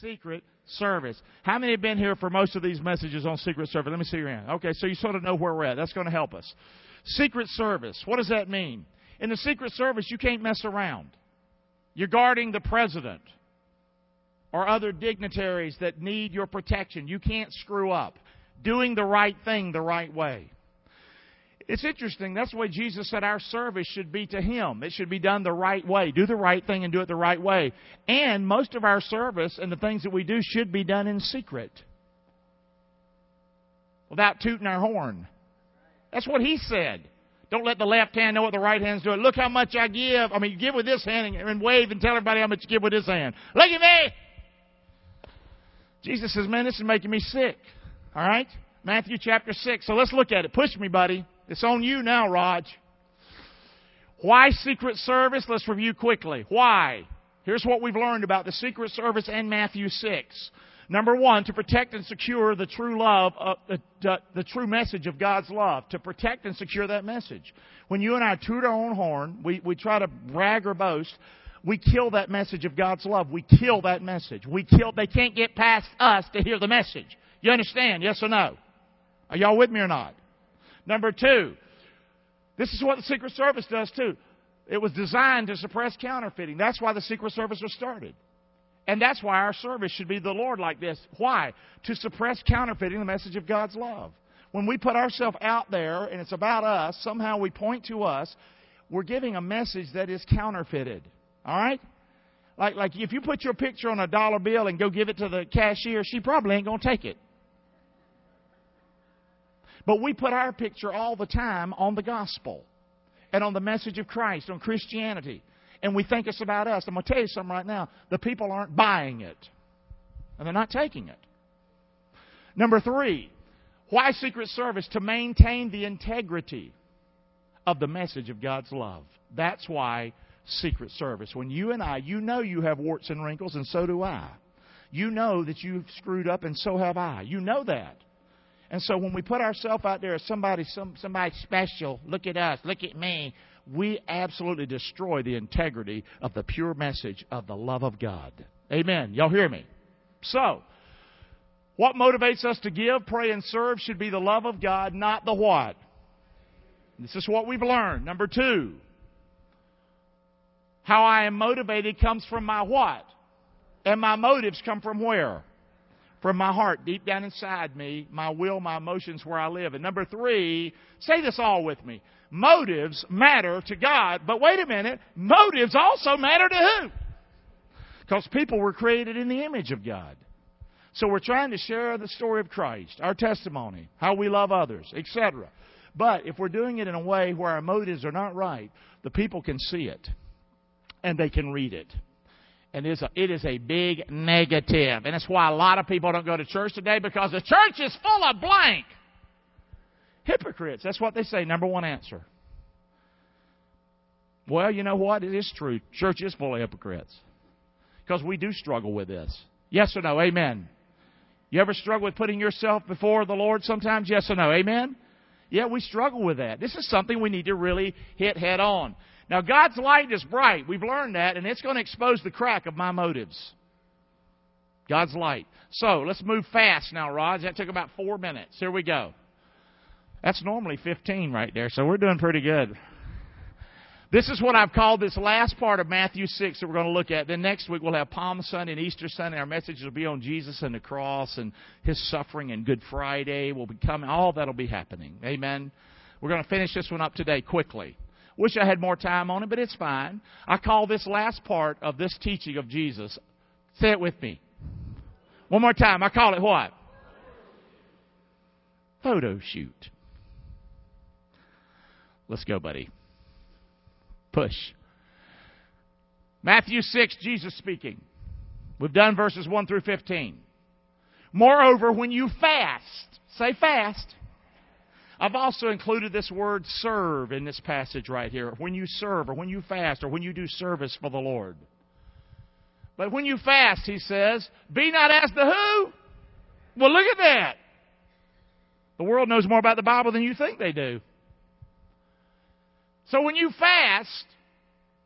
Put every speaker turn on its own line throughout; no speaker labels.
Secret service. How many have been here for most of these messages on secret service? Let me see your hand. Okay, so you sort of know where we're at. That's going to help us. Secret service. What does that mean? In the secret service, you can't mess around. You're guarding the president or other dignitaries that need your protection. You can't screw up. Doing the right thing the right way. It's interesting. That's way Jesus said our service should be to Him. It should be done the right way. Do the right thing and do it the right way. And most of our service and the things that we do should be done in secret. Without tooting our horn. That's what He said. Don't let the left hand know what the right hand's doing. Look how much I give. I mean, give with this hand and wave and tell everybody how much you give with this hand. Look at me! Jesus says, man, this is making me sick. All right? Matthew chapter 6. So let's look at it. Push me, buddy. It's on you now, Raj. Why Secret Service? Let's review quickly. Why? Here's what we've learned about the Secret Service and Matthew 6. Number one, to protect and secure the true love, of, the, the, the, true message of God's love. To protect and secure that message. When you and I toot our own horn, we, we try to brag or boast, we kill that message of God's love. We kill that message. We kill, they can't get past us to hear the message. You understand? Yes or no? Are y'all with me or not? Number two, this is what the Secret Service does too. It was designed to suppress counterfeiting. That's why the Secret Service was started. And that's why our service should be the Lord like this. Why? To suppress counterfeiting the message of God's love. When we put ourselves out there and it's about us, somehow we point to us, we're giving a message that is counterfeited. All right? Like, like if you put your picture on a dollar bill and go give it to the cashier, she probably ain't going to take it. But we put our picture all the time on the gospel and on the message of Christ, on Christianity. And we think it's about us. I'm going to tell you something right now. The people aren't buying it, and they're not taking it. Number three, why Secret Service? To maintain the integrity of the message of God's love. That's why Secret Service. When you and I, you know you have warts and wrinkles, and so do I. You know that you've screwed up, and so have I. You know that. And so when we put ourselves out there as somebody, some, somebody special, look at us, look at me, we absolutely destroy the integrity of the pure message of the love of God. Amen. Y'all hear me? So, what motivates us to give, pray, and serve should be the love of God, not the what. This is what we've learned. Number two, how I am motivated comes from my what? And my motives come from where? From my heart, deep down inside me, my will, my emotions, where I live. And number three, say this all with me. Motives matter to God, but wait a minute, motives also matter to who? Because people were created in the image of God. So we're trying to share the story of Christ, our testimony, how we love others, etc. But if we're doing it in a way where our motives are not right, the people can see it and they can read it and it is, a, it is a big negative. And that's why a lot of people don't go to church today because the church is full of blank. Hypocrites. That's what they say. Number one answer. Well, you know what? It is true. Church is full of hypocrites. Because we do struggle with this. Yes or no? Amen. You ever struggle with putting yourself before the Lord sometimes? Yes or no? Amen? Yeah, we struggle with that. This is something we need to really hit head on. Now, God's light is bright. We've learned that, and it's going to expose the crack of my motives. God's light. So, let's move fast now, Raj. That took about four minutes. Here we go. That's normally 15 right there, so we're doing pretty good. This is what I've called this last part of Matthew 6 that we're going to look at. Then next week we'll have Palm Sunday and Easter Sunday. Our message will be on Jesus and the cross and His suffering and Good Friday will be coming. All that'll be happening. Amen. We're going to finish this one up today quickly. Wish I had more time on it, but it's fine. I call this last part of this teaching of Jesus. Say it with me. One more time. I call it what? Photo shoot. Let's go, buddy. Push. Matthew 6, Jesus speaking. We've done verses 1 through 15. Moreover, when you fast, say fast. I've also included this word serve in this passage right here. When you serve, or when you fast, or when you do service for the Lord. But when you fast, he says, be not as the who? Well, look at that. The world knows more about the Bible than you think they do. So when you fast,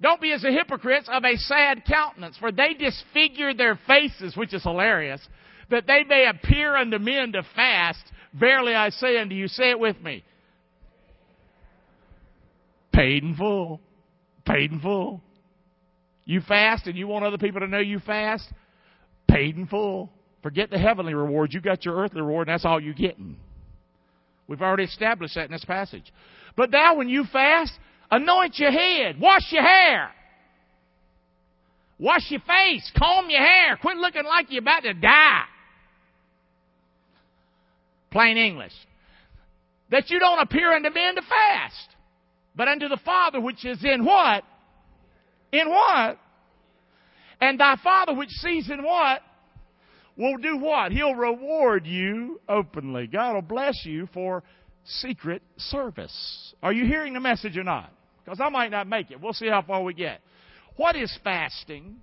Don't be as the hypocrites of a sad countenance, for they disfigure their faces, which is hilarious, that they may appear unto men to fast. Verily I say unto you, say it with me. Paid in full. Paid in full. You fast and you want other people to know you fast? Paid in full. Forget the heavenly reward. You got your earthly reward, and that's all you're getting. We've already established that in this passage. But now when you fast, anoint your head, wash your hair, wash your face, comb your hair, quit looking like you're about to die. Plain English. That you don't appear unto men to fast, but unto the Father which is in what? In what? And thy Father which sees in what? Will do what? He'll reward you openly. God will bless you for secret service. Are you hearing the message or not? Because I might not make it. We'll see how far we get. What is fasting?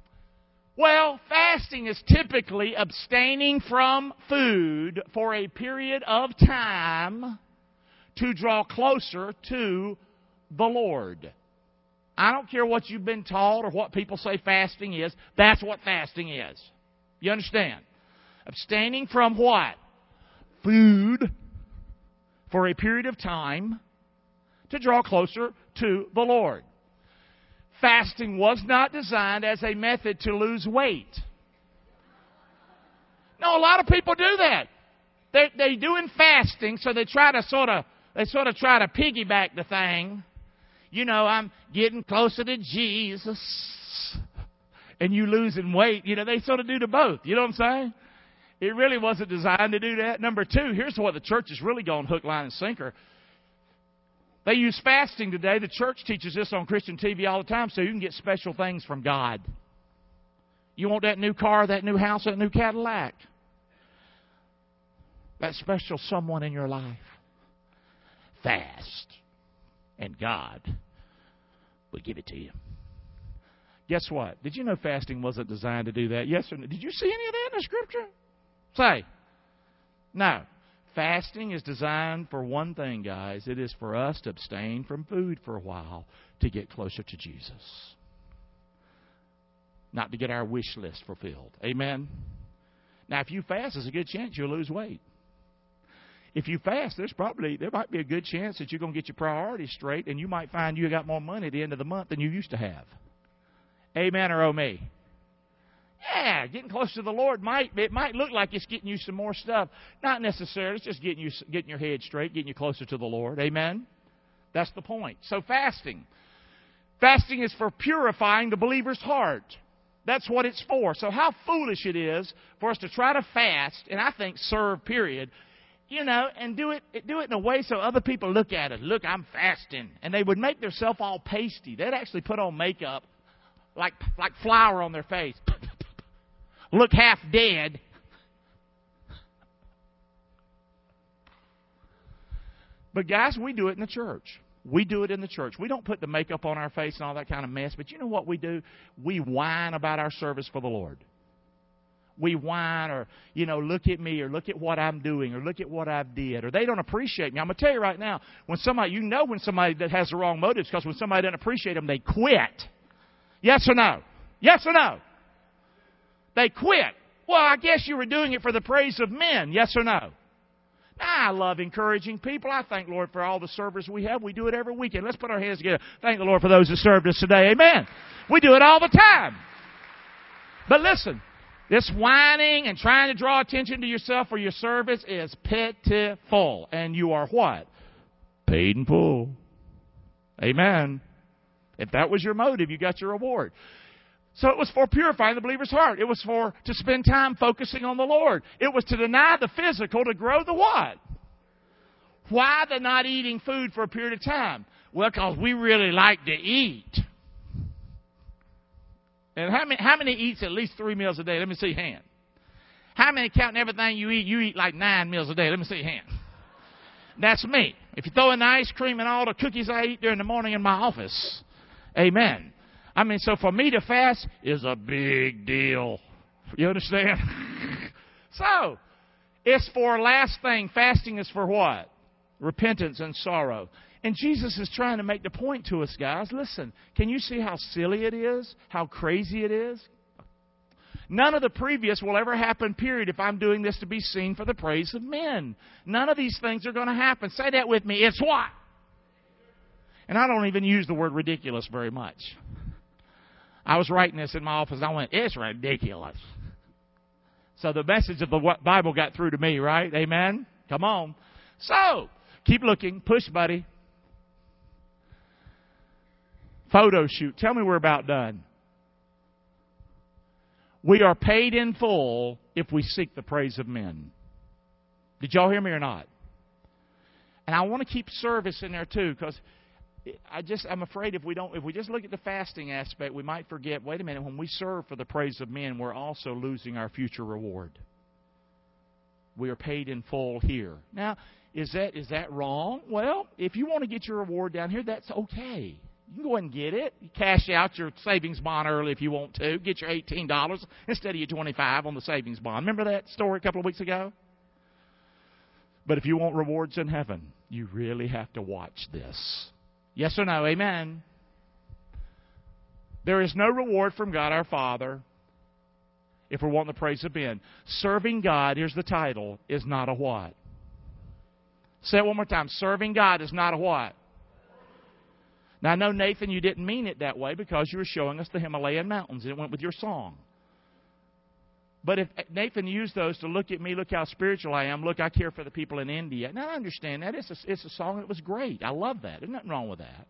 Well, fasting is typically abstaining from food for a period of time to draw closer to the Lord. I don't care what you've been taught or what people say fasting is. That's what fasting is. You understand? Abstaining from what? Food for a period of time to draw closer to the Lord. Fasting was not designed as a method to lose weight. No, a lot of people do that. They they doing fasting, so they try to sort of they sort of try to piggyback the thing. You know, I'm getting closer to Jesus, and you losing weight. You know, they sort of do the both. You know what I'm saying? It really wasn't designed to do that. Number two, here's what the church is really going hook, line, and sinker. They use fasting today. The church teaches this on Christian TV all the time so you can get special things from God. You want that new car, that new house, that new Cadillac. That special someone in your life. Fast. And God will give it to you. Guess what? Did you know fasting wasn't designed to do that? Yes or no? Did you see any of that in the scripture? Say. No. Fasting is designed for one thing, guys. It is for us to abstain from food for a while to get closer to Jesus. Not to get our wish list fulfilled. Amen? Now, if you fast, there's a good chance you'll lose weight. If you fast, there's probably there might be a good chance that you're going to get your priorities straight, and you might find you got more money at the end of the month than you used to have. Amen or oh me? Yeah, getting close to the Lord might it might look like it's getting you some more stuff. Not necessarily. It's just getting you getting your head straight, getting you closer to the Lord. Amen. That's the point. So fasting. Fasting is for purifying the believer's heart. That's what it's for. So how foolish it is for us to try to fast and I think serve period. You know, and do it do it in a way so other people look at it. Look, I'm fasting. And they would make themselves all pasty. They'd actually put on makeup like like flour on their face look half dead. But guys, we do it in the church. We do it in the church. We don't put the makeup on our face and all that kind of mess. But you know what we do? We whine about our service for the Lord. We whine or, you know, look at me or look at what I'm doing or look at what I've did or they don't appreciate me. I'm going to tell you right now, when somebody, you know when somebody that has the wrong motives because when somebody doesn't appreciate them, they quit. Yes or no? Yes or no? They quit. Well, I guess you were doing it for the praise of men. Yes or no? I love encouraging people. I thank Lord for all the servers we have. We do it every weekend. Let's put our hands together. Thank the Lord for those that served us today. Amen. We do it all the time. But listen, this whining and trying to draw attention to yourself for your service is pitiful. And you are what? Paid in full. Amen. If that was your motive, you got your reward. So it was for purifying the believer's heart. It was for to spend time focusing on the Lord. It was to deny the physical to grow the what? Why the not eating food for a period of time? Well, because we really like to eat. And how many, how many eats at least three meals a day? Let me see hand. How many counting everything you eat? You eat like nine meals a day. Let me see hand. That's me. If you throw in the ice cream and all the cookies I eat during the morning in my office, amen. I mean, so for me to fast is a big deal. You understand? so, it's for last thing. Fasting is for what? Repentance and sorrow. And Jesus is trying to make the point to us, guys. Listen, can you see how silly it is? How crazy it is? None of the previous will ever happen, period, if I'm doing this to be seen for the praise of men. None of these things are going to happen. Say that with me. It's what? And I don't even use the word ridiculous very much. I was writing this in my office. I went, it's ridiculous. So the message of the Bible got through to me, right? Amen? Come on. So, keep looking. Push, buddy. Photo shoot. Tell me we're about done. We are paid in full if we seek the praise of men. Did y'all hear me or not? And I want to keep service in there too because I just I'm afraid if we don't if we just look at the fasting aspect, we might forget. Wait a minute, when we serve for the praise of men, we're also losing our future reward. We are paid in full here. Now, is that is that wrong? Well, if you want to get your reward down here, that's okay. You can go and get it. You cash out your savings bond early if you want to. Get your eighteen dollars instead of your twenty five on the savings bond. Remember that story a couple of weeks ago? But if you want rewards in heaven, you really have to watch this. Yes or no? Amen. There is no reward from God our Father if we're wanting the praise of men. Serving God, here's the title, is not a what? Say it one more time. Serving God is not a what? Now, I know, Nathan, you didn't mean it that way because you were showing us the Himalayan mountains and it went with your song. But if Nathan used those to look at me, look how spiritual I am, look, I care for the people in India. Now, I understand that. It's a, it's a song that was great. I love that. There's nothing wrong with that.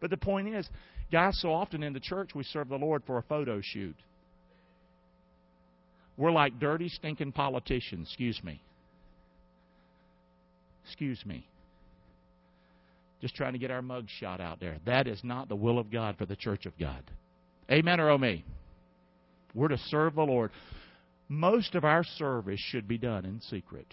But the point is, guys, so often in the church we serve the Lord for a photo shoot. We're like dirty, stinking politicians. Excuse me. Excuse me. Just trying to get our mug shot out there. That is not the will of God for the church of God. Amen or oh me? We're to serve the Lord most of our service should be done in secret.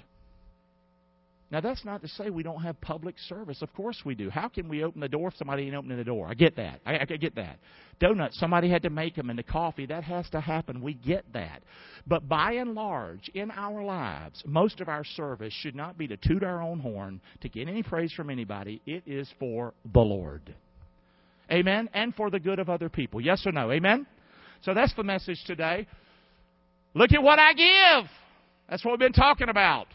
Now, that's not to say we don't have public service. Of course we do. How can we open the door if somebody ain't opening the door? I get that. I, I get that. Donuts, somebody had to make them, and the coffee, that has to happen. We get that. But by and large, in our lives, most of our service should not be to toot our own horn, to get any praise from anybody. It is for the Lord. Amen? And for the good of other people. Yes or no? Amen? So that's the message today. Look at what I give. That's what we've been talking about.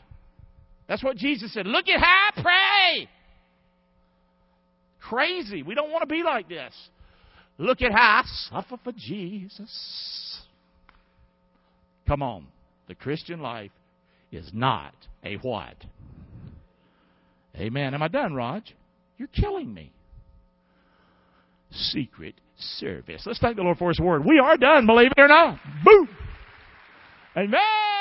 That's what Jesus said. Look at how I pray. Crazy. We don't want to be like this. Look at how I suffer for Jesus. Come on. The Christian life is not a what? Amen. Am I done, Raj? You're killing me. Secret service. Let's thank the Lord for His word. We are done, believe it or not. Boom. Amen.